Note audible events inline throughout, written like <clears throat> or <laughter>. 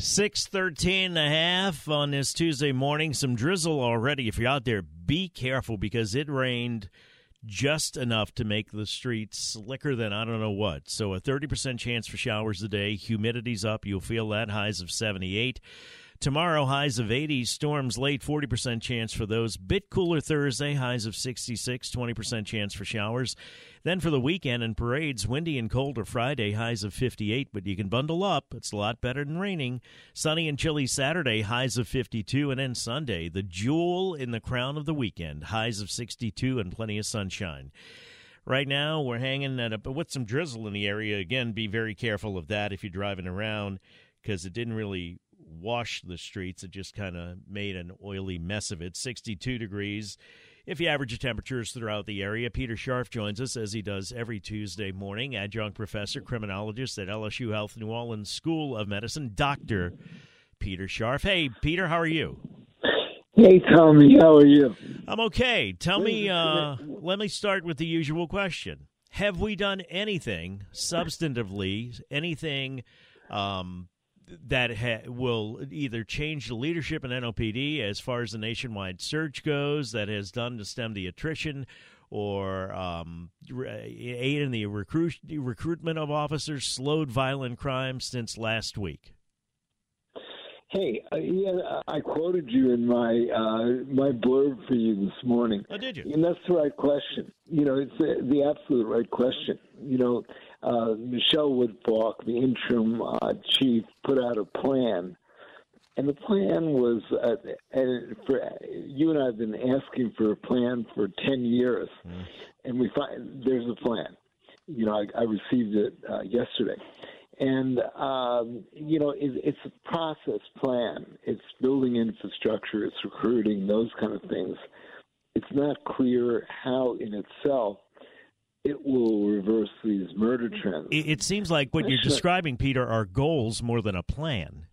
613 and a half on this Tuesday morning. Some drizzle already. If you're out there, be careful because it rained just enough to make the streets slicker than I don't know what. So a 30% chance for showers today. Humidity's up. You'll feel that. Highs of 78. Tomorrow, highs of 80, storms late, 40% chance for those. Bit cooler Thursday, highs of 66, 20% chance for showers. Then for the weekend and parades, windy and colder Friday, highs of 58, but you can bundle up. It's a lot better than raining. Sunny and chilly Saturday, highs of 52, and then Sunday, the jewel in the crown of the weekend, highs of 62 and plenty of sunshine. Right now, we're hanging at a, with some drizzle in the area. Again, be very careful of that if you're driving around because it didn't really wash the streets. It just kind of made an oily mess of it. 62 degrees. If you average the temperatures throughout the area, Peter Scharf joins us as he does every Tuesday morning. Adjunct professor, criminologist at LSU Health New Orleans School of Medicine, Dr. Peter Scharf. Hey, Peter, how are you? Hey, Tommy, how are you? I'm okay. Tell me, uh, let me start with the usual question. Have we done anything substantively, anything um, that ha- will either change the leadership in NOPD as far as the nationwide search goes, that has done to stem the attrition, or um, aid in the recruit- recruitment of officers, slowed violent crime since last week? Hey, uh, yeah, I quoted you in my uh, my blurb for you this morning. Oh, did you? And that's the right question. You know, it's the, the absolute right question. You know, uh, Michelle Woodfork, the interim uh, chief, put out a plan. And the plan was, uh, and for you and I have been asking for a plan for ten years, mm. and we find there's a plan. You know, I, I received it uh, yesterday, and um, you know, it, it's a process plan. It's building infrastructure, it's recruiting, those kind of things. It's not clear how, in itself, it will reverse these murder trends. It, it seems like what you're describing, Peter, are goals more than a plan.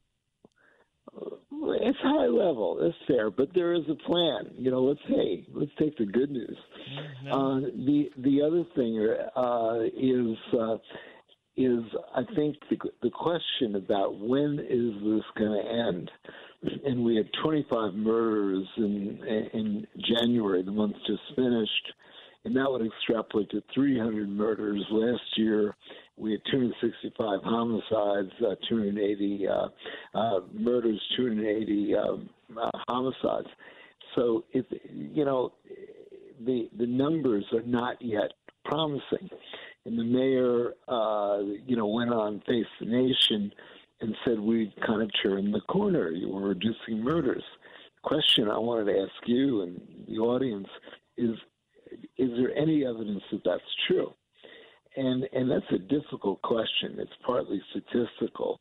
It's high level. It's fair, but there is a plan. You know, let's hey, let's take the good news. Mm-hmm. Uh, the the other thing uh, is uh, is I think the the question about when is this going to end? And we had 25 murders in in January, the month just finished and that would extrapolate to 300 murders last year. We had 265 homicides, uh, 280 uh, uh, murders, 280 um, uh, homicides. So, if you know, the the numbers are not yet promising. And the mayor, uh, you know, went on Face the Nation and said we'd kind of turned the corner. You were reducing murders. The question I wanted to ask you and the audience is is there any evidence that that's true? And and that's a difficult question. It's partly statistical.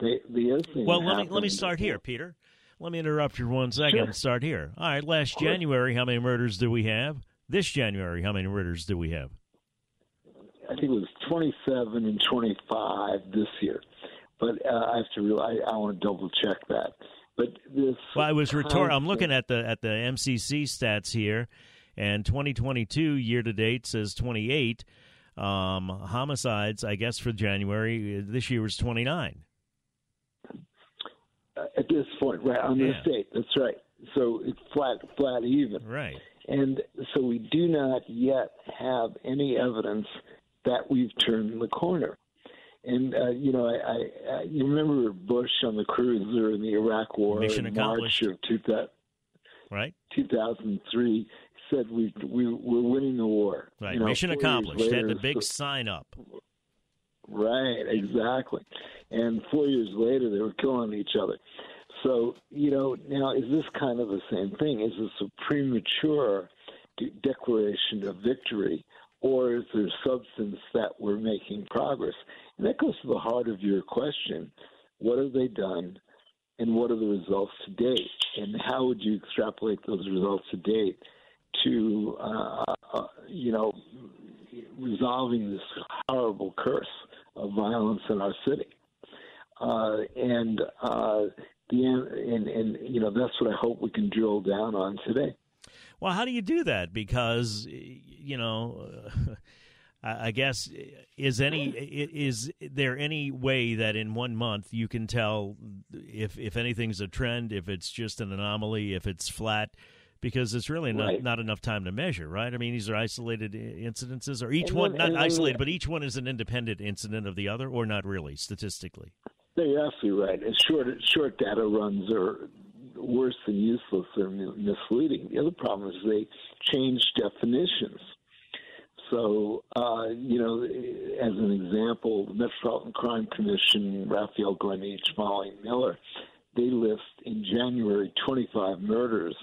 The the other thing. Well, let me let me start here, Peter. Let me interrupt you one second sure. and start here. All right, last January, how many murders do we have? This January, how many murders do we have? I think it was 27 and 25 this year. But uh, I have to realize, I, I want to double check that. But this. Well, I was rhetorical. I'm looking at the at the MCC stats here, and 2022 year to date says 28 um, homicides. I guess for January this year was 29. Uh, at this point, right on yeah. the state, that's right. So it's flat, flat even. Right. And so we do not yet have any evidence that we've turned the corner. And uh, you know, I, I, I, you remember Bush on the cruiser in the Iraq War Mission in March of 2000, right? 2003 said we we we're winning the war. Right, you know, mission accomplished. Later, Had the big sign up. Right, exactly. And four years later, they were killing each other. So you know, now is this kind of the same thing? Is this a premature de- declaration of victory, or is there substance that we're making progress? And that goes to the heart of your question: What have they done? and what are the results to date, and how would you extrapolate those results to date to, uh, uh, you know, resolving this horrible curse of violence in our city. Uh, and uh, the and, and you know that's what I hope we can drill down on today. Well, how do you do that? Because you know, <laughs> I guess is any is there any way that in one month you can tell if if anything's a trend, if it's just an anomaly, if it's flat, because it's really not, Right. not enough time to measure, right? I mean, these are isolated incidences, or each And one not isolated, but each one is an independent incident of the other, or not really statistically. No, you're absolutely right. And short short data runs are worse than useless. They're misleading. The other problem is they change definitions. So, uh, you know, as an example, the Metropolitan Crime Commission, Raphael Greenwich, Molly Miller, they list in January 25 murders.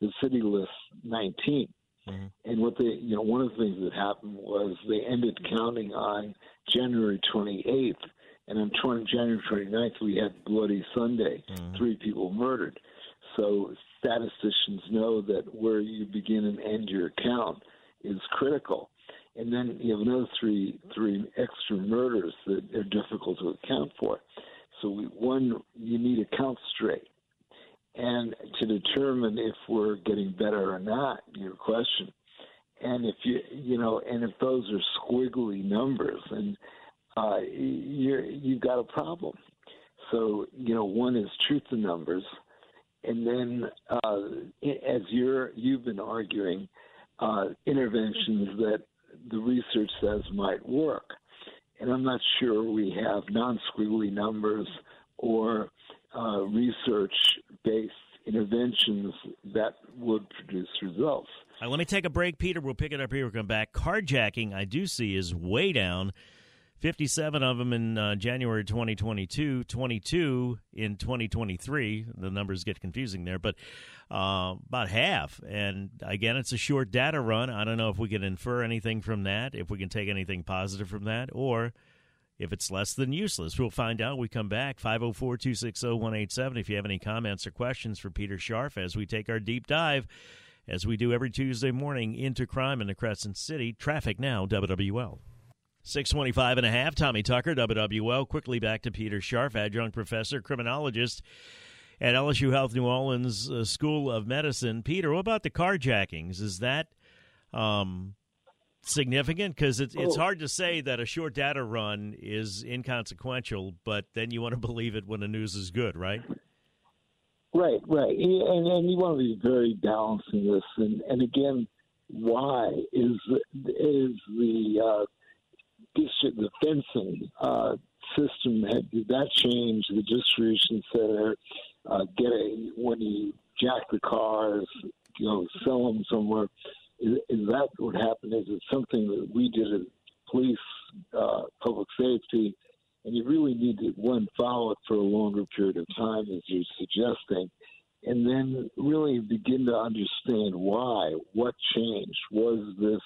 The city lists 19. Mhm. And what they, you know, one of the things that happened was they ended counting on January 28th, and on 20, January 29th we had Bloody Sunday, three people murdered. So statisticians know that where you begin and end your count is critical. And then you have another three three extra murders that are difficult to account for. So we, one, you need to count straight and to determine if we're getting better or not, your question. And if you you know, and if those are squiggly numbers, and uh, you're you've got a problem. So you know, one is truth in numbers, and then uh, as you're you've been arguing, uh, interventions that the research says might work. And I'm not sure we have non-squiggly numbers or uh, research-based interventions that would produce results. Right, let me take a break, Peter. We'll pick it up here. We'll come back. Carjacking, I do see, is way down. 57 of them in uh, January 2022, 22 in 2023. The numbers get confusing there, but uh, about half. And again, it's a short data run. I don't know if we can infer anything from that, if we can take anything positive from that, or if it's less than useless. We'll find out. We come back 504 260 187. If you have any comments or questions for Peter Scharf as we take our deep dive, as we do every Tuesday morning, into crime in the Crescent City. Traffic now, WWL. 625 and a half, Tommy Tucker, WWL. Quickly back to Peter Scharf, adjunct professor, criminologist at LSU Health New Orleans uh, School of Medicine. Peter, what about the carjackings? Is that um, significant? Because it's, it's Oh. hard to say that a short data run is inconsequential, but then you want to <laughs> believe it when the news is good, right? Right, right, and and you want to be very balanced in this, and and again, why is is the uh, district the fencing uh, system had did that change the distribution center? Uh, get a when you jack the cars, you know, sell them somewhere. Is, is that what happened? Is it something that we did as police, uh, public safety? and you really need to one follow it for a longer period of time as you're suggesting and then really begin to understand why what changed. Was this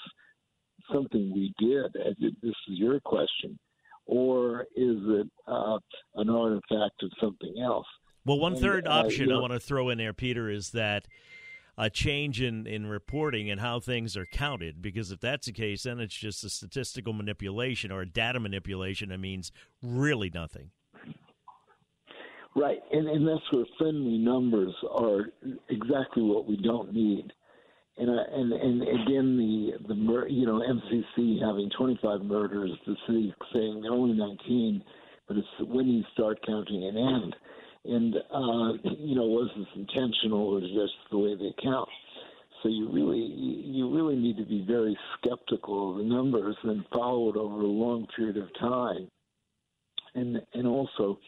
something we did? This is your question. Or is it uh, an artifact of something else? Well, one And, third uh, option I want to throw in there, Peter, is that a change in, in reporting and how things are counted. Because if that's the case, then it's just a statistical manipulation or a data manipulation that means really nothing. Right, and and that's where friendly numbers are exactly what we don't need. And uh, and and again, the the mur- you know MCC having 25 murders, the city saying they're only 19, but it's when you start counting an end. And uh, you know, was this intentional or just the way they count? So you really you really need to be very skeptical of the numbers and follow it over a long period of time. And and also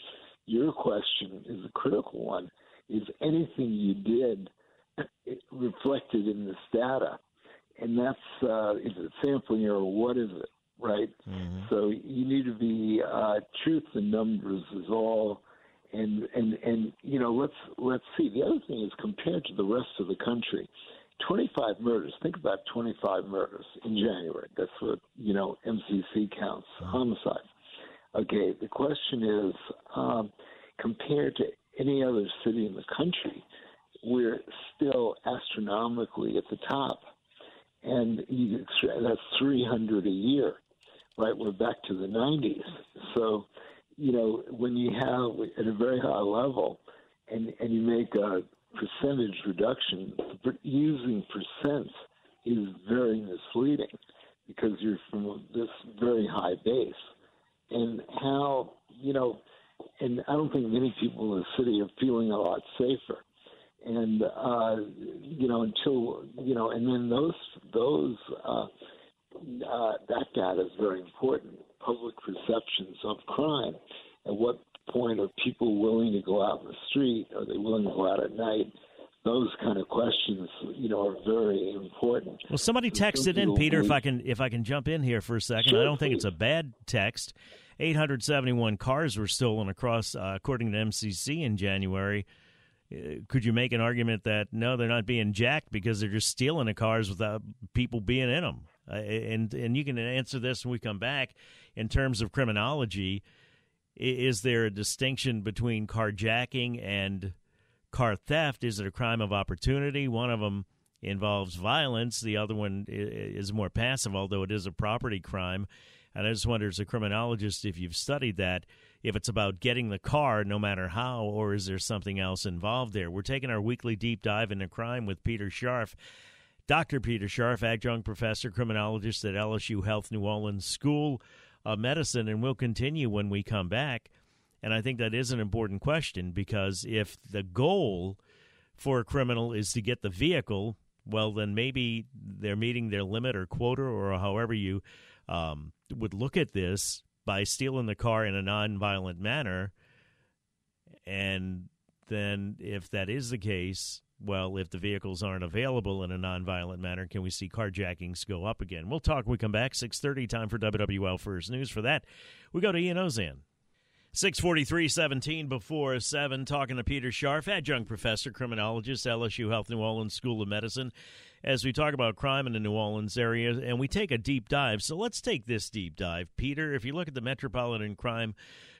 your question is a critical one. Is anything you did reflected in this data? And that's uh, is it sampling error? What is it? Right. So you need to be uh, truth in numbers is all. And, and and you know let's let's see. The other thing is compared to the rest of the country, 25 murders. Think about 25 murders in January. That's what you know MCC counts homicide. Okay, the question is um, compared to any other city in the country, we're still astronomically at the top, and you, that's 300 a year, right? We're back to the 90s. So, you know, when you have at a very high level, and and you make a percentage reduction, using percents is very misleading because you're from this very high base, and how you know, and I don't think many people in the city are feeling a lot safer. And uh, you know, until you know, and then those those uh, uh, that data is very important. Public perceptions of crime. and what point are people willing to go out in the street? Are they willing to go out at night? Those kind of questions, you know, are very important. Well, somebody texted in, Peter. If I can, if I can jump in here for a second, sure, I don't please. think it's a bad text. 871 cars were stolen across, uh, according to MCC in January. Uh, could you make an argument that no, they're not being jacked because they're just stealing the cars without people being in them? Uh, and and you can answer this when we come back. In terms of criminology, is there a distinction between carjacking and car theft? Is it a crime of opportunity? One of them involves violence. The other one is more passive, although it is a property crime. And I just wonder, as a criminologist, if you've studied that, if it's about getting the car no matter how, or is there something else involved there? We're taking our weekly deep dive into crime with Peter Scharf. Dr. Peter Scharf, adjunct professor, criminologist at LSU Health New Orleans School of Medicine, and we'll continue when we come back. And I think that is an important question because if the goal for a criminal is to get the vehicle, well, then maybe they're meeting their limit or quota or however you um, would look at this by stealing the car in a nonviolent manner. And then, if that is the case, well, if the vehicles aren't available in a nonviolent manner, can we see carjackings go up again? We'll talk. When we come back. 6.30, time for WWL First News. For that, we go to Ian Ozan. 643, 17 before 7, talking to Peter Scharf, adjunct professor, criminologist, LSU Health New Orleans School of Medicine, as we talk about crime in the New Orleans area, and we take a deep dive. So let's take this deep dive. Peter, if you look at the Metropolitan Crime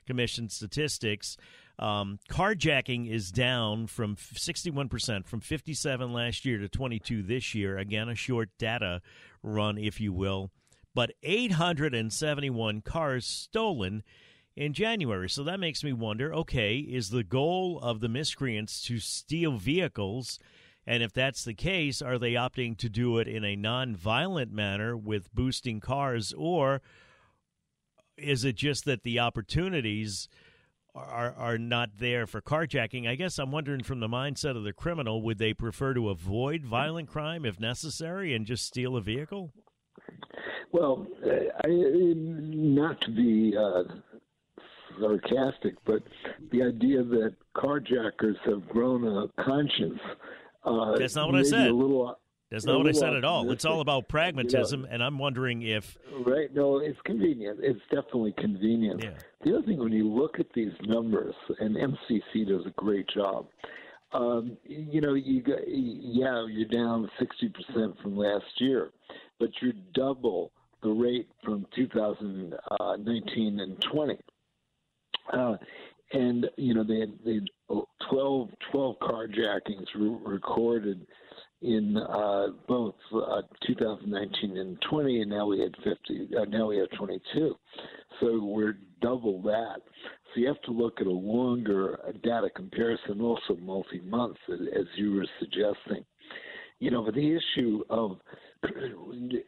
Commission statistics, um, carjacking is down from 61% from 57 last year to 22 this year. Again, a short data run, if you will. But 871 cars stolen in January. So that makes me wonder okay, is the goal of the miscreants to steal vehicles? And if that's the case, are they opting to do it in a non-violent manner with boosting cars, or is it just that the opportunities are are not there for carjacking? I guess I'm wondering from the mindset of the criminal, would they prefer to avoid violent crime if necessary and just steal a vehicle? Well, I, not to be uh, sarcastic, but the idea that carjackers have grown a conscience. Uh, That's not what I said. A Little, That's not what I said at all. It's all about <laughs> pragmatism, and I'm wondering if. Right. No, it's convenient. It's definitely convenient. Yeah. The other thing, when you look at these numbers, and MCC does a great job. Um, you know, you got, yeah, you're down 60% from last year, but you're double the rate from 2019 and 20. Uh, and you know they had, they had 12, 12 carjackings re- recorded in uh, both uh, 2019 and 20, and now we had 50. Uh, now we have 22. So we're double that. So you have to look at a longer uh, data comparison, also multi-month, as you were suggesting. You know, but the issue of <clears throat>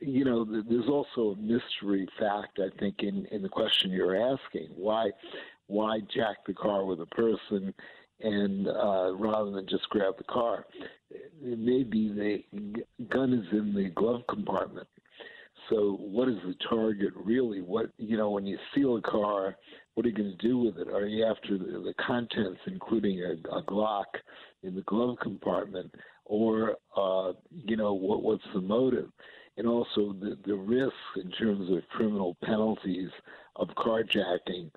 you know, there's also a mystery fact, I think, in, in the question you're asking. Why why jack the car with a person and uh, rather than just grab the car. Maybe the gun is in the glove compartment. So what is the target really? What you know when you steal a car, what are you going to do with it? Are you after the, the contents, including a, a Glock, in the glove compartment, or uh, you know what, what's the motive? And also the the risks in terms of criminal penalties of carjacking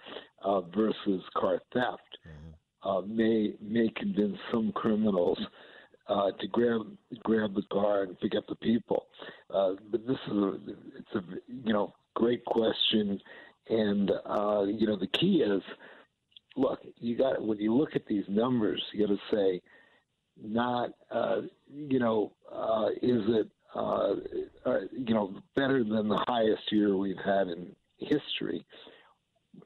uh, versus car theft mm-hmm. uh, may may convince some criminals uh, to grab grab the car and pick up the people. Uh, but this is a it's a you know great question, and uh, you know the key is look you got when you look at these numbers you got to say not uh, you know uh, is it you know better than the highest year we've had in history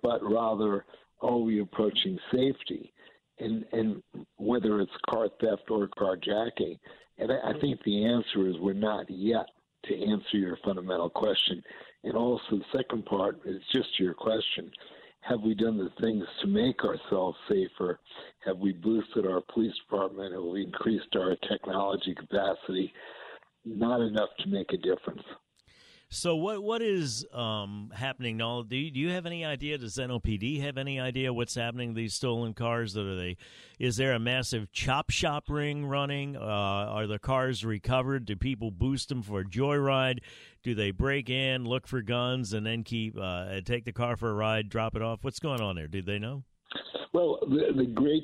but rather are we approaching safety? And, whether it's car theft or carjacking. And I think the answer is we're not yet. to answer your fundamental question. And also, the second part is just your question have we done the things to make ourselves safer? Have we boosted our police department? Have we increased our technology capacity? Not enough to make a difference. So what what is um, happening now? Do you, do you have any idea? Does NOPD have any idea what's happening to these stolen cars? That are they? Is there a massive chop shop ring running? Uh, are the cars recovered? Do people boost them for a joyride? Do they break in, look for guns, and then keep uh, take the car for a ride, drop it off? What's going on there? Do they know? Well, the, the great,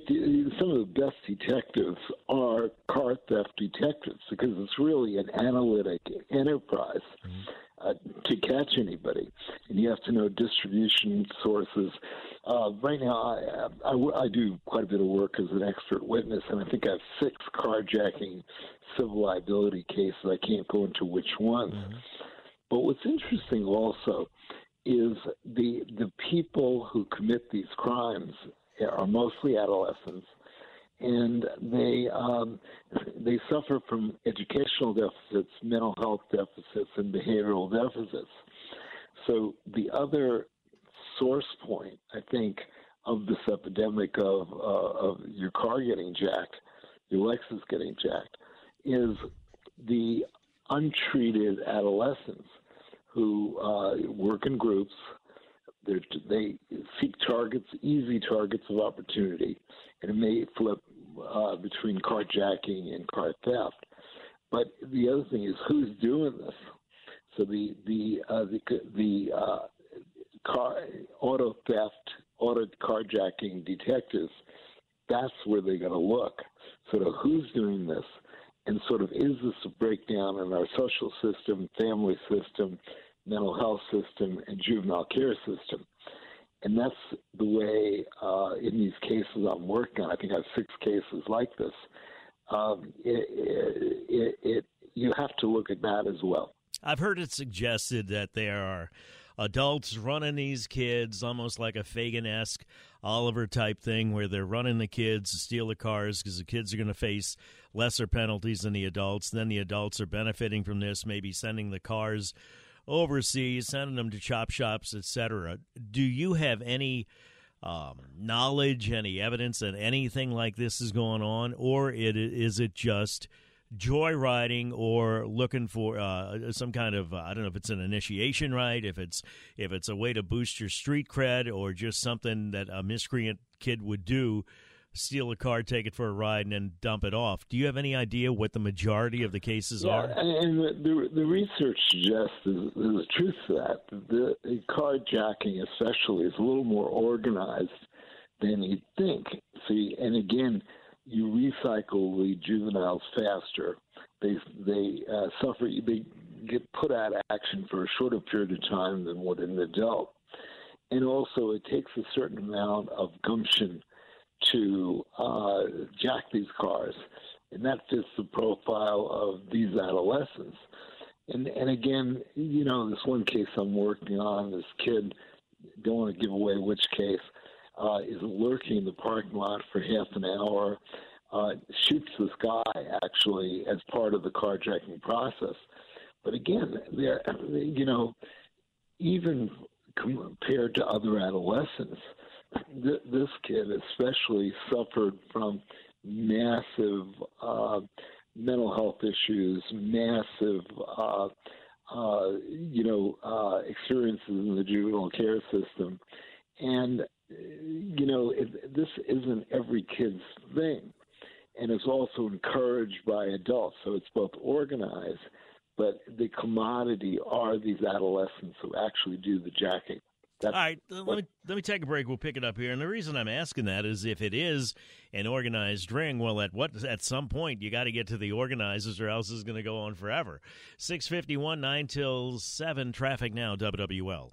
some of the best detectives are car theft detectives because it's really an analytic enterprise. Mm-hmm uh, to catch anybody, and you have to know distribution sources. Uh, right now, I, I, I do quite a bit of work as an expert witness, and I think I have six carjacking civil liability cases. I can't go into which ones. Mm-hmm. But what's interesting also is the the people who commit these crimes are mostly adolescents and they um, they suffer from educational deficits, mental health deficits, and behavioral deficits. So the other source point, I think, of this epidemic of uh, of your car getting jacked, your Lexus getting jacked, is the untreated adolescents who uh, work in groups. They're, they seek targets, easy targets of opportunity, and it may flip uh, between carjacking and car theft. But the other thing is who's doing this. So the the uh, the the uh, car auto theft, auto carjacking detectives. That's where they're going to look. Sort of who's doing this, and sort of is this a breakdown in our social system, family system, mental health system, and juvenile care system? and that's the way uh, in these cases I'm working on. I think I have six cases like this. Um, it, it, it, you have to look at that as well. I've heard it suggested that there are adults running these kids almost like a Fagin esque Oliver type thing where they're running the kids to steal the cars because the kids are going to face lesser penalties than the adults. Then the adults are benefiting from this, maybe sending the cars overseas, sending them to chop shops, etc. Do you have any um, knowledge, any evidence that anything like this is going on, or it, is it just joyriding or looking for uh, some kind of I don't know if it's an initiation right, if it's if it's a way to boost your street cred, or just something that a miscreant kid would do steal a car, take it for a ride, and then dump it off. Do you have any idea what the majority of the cases yeah, are? And the, the research suggests the, there's a truth to that. The, the carjacking, especially, is a little more organized than you'd think. See, and again, you recycle the juveniles faster. They they uh, suffer. They get put out of action for a shorter period of time than what an adult. And also, it takes a certain amount of gumption to uh, jack these cars, and that fits the profile of these adolescents. And and again, you know, this one case I'm working on, this kid, don't want to give away which case, uh, is lurking in the parking lot for half an hour, uh, shoots this guy actually as part of the carjacking process. But again, there, you know, even compared to other adolescents, th- this kid especially suffered from massive uh, mental health issues, massive, uh, uh, you know, uh, experiences in the juvenile care system, and you know, it, this isn't every kid's thing, and it's also encouraged by adults. So it's both organized, but the commodity are these adolescents who actually do the jacking. That's All right, what, let me let me take a break. We'll pick it up here. And the reason I'm asking that is if it is an organized ring, well, at what at some point you got to get to the organizers, or else it's going to go on forever. Six fifty one nine till seven. Traffic now. WWL.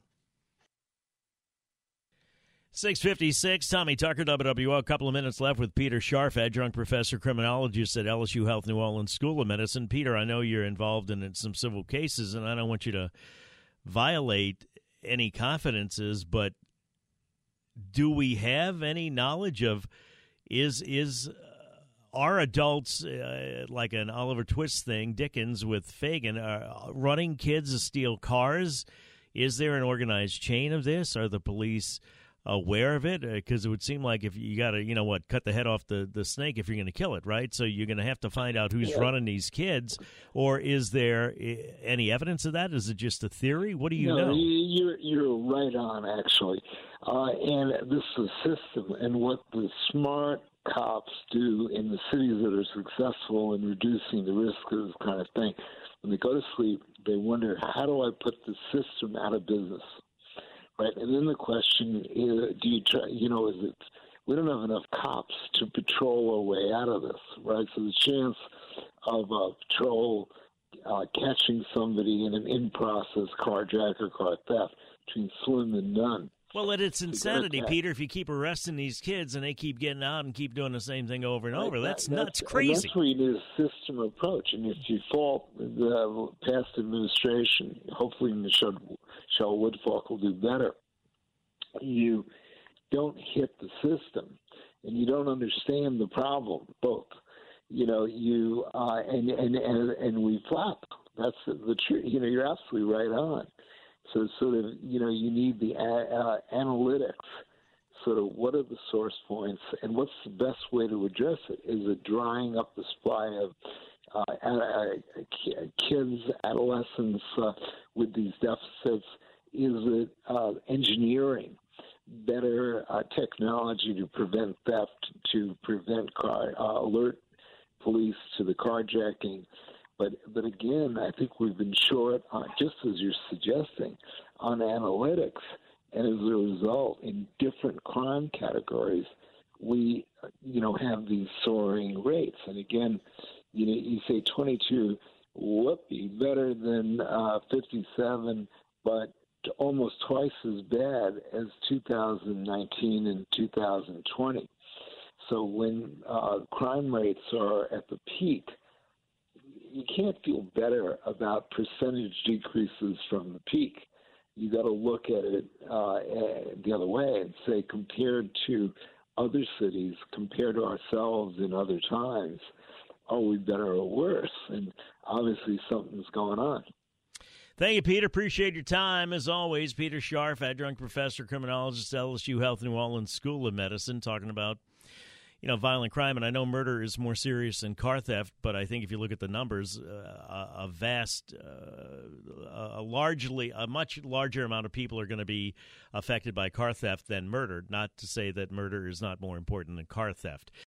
656, Tommy Tucker, WWL. A couple of minutes left with Peter Scharf, adjunct professor criminologist at LSU Health New Orleans School of Medicine. Peter, I know you're involved in some civil cases, and I don't want you to violate any confidences, but do we have any knowledge of is is uh, are adults uh, like an Oliver Twist thing, Dickens with Fagin, uh, running kids to steal cars? Is there an organized chain of this? Are the police aware of it? Because uh, it would seem like if you got to, you know what, cut the head off the, the snake if you're going to kill it, right? So you're going to have to find out who's yeah. running these kids. Or is there any evidence of that? Is it just a theory? What do you no, know? You're, you're right on, actually. Uh, and this is a system, and what the smart cops do in the cities that are successful in reducing the risk of this kind of thing, when they go to sleep, they wonder, how do I put the system out of business? Right? And then the question is, do you try? You know, is it? We don't have enough cops to patrol our way out of this, right? So the chance of a patrol uh, catching somebody in an in-process carjack or car theft between slim and none. Well, it's insanity, Peter. If you keep arresting these kids and they keep getting out and keep doing the same thing over and over, that's, that's nuts, crazy. That's where you need a system approach. And if you fault the past administration, hopefully Michelle, Michelle Woodfork will do better. You don't hit the system, and you don't understand the problem. Both, you know, you uh, and, and and and we flop. That's the, the truth. You know, you're absolutely right on. So sort of, you know, you need the uh, analytics. Sort of, what are the source points, and what's the best way to address it? Is it drying up the supply of uh, kids, adolescents uh, with these deficits? Is it uh, engineering? Better uh, technology to prevent theft, to prevent car, uh, alert police to the carjacking, but but again, I think we've been short, on, just as you're suggesting, on analytics, and as a result, in different crime categories, we you know have these soaring rates. And again, you know, you say 22, whoopee, better than uh, 57, but almost twice as bad as 2019 and 2020. So when uh, crime rates are at the peak you can't feel better about percentage decreases from the peak. You got to look at it uh, the other way and say, compared to other cities, compared to ourselves in other times, are we better or worse? And obviously, something's going on. Thank you, Peter. Appreciate your time. As always, Peter Scharf, adjunct professor, criminologist, LSU Health New Orleans School of Medicine, talking about you know, violent crime, and I know murder is more serious than car theft, but I think if you look at the numbers, uh, a, vast, uh, a largely, a much larger amount of people are going to be affected by car theft than murder. Not to say that murder is not more important than car theft.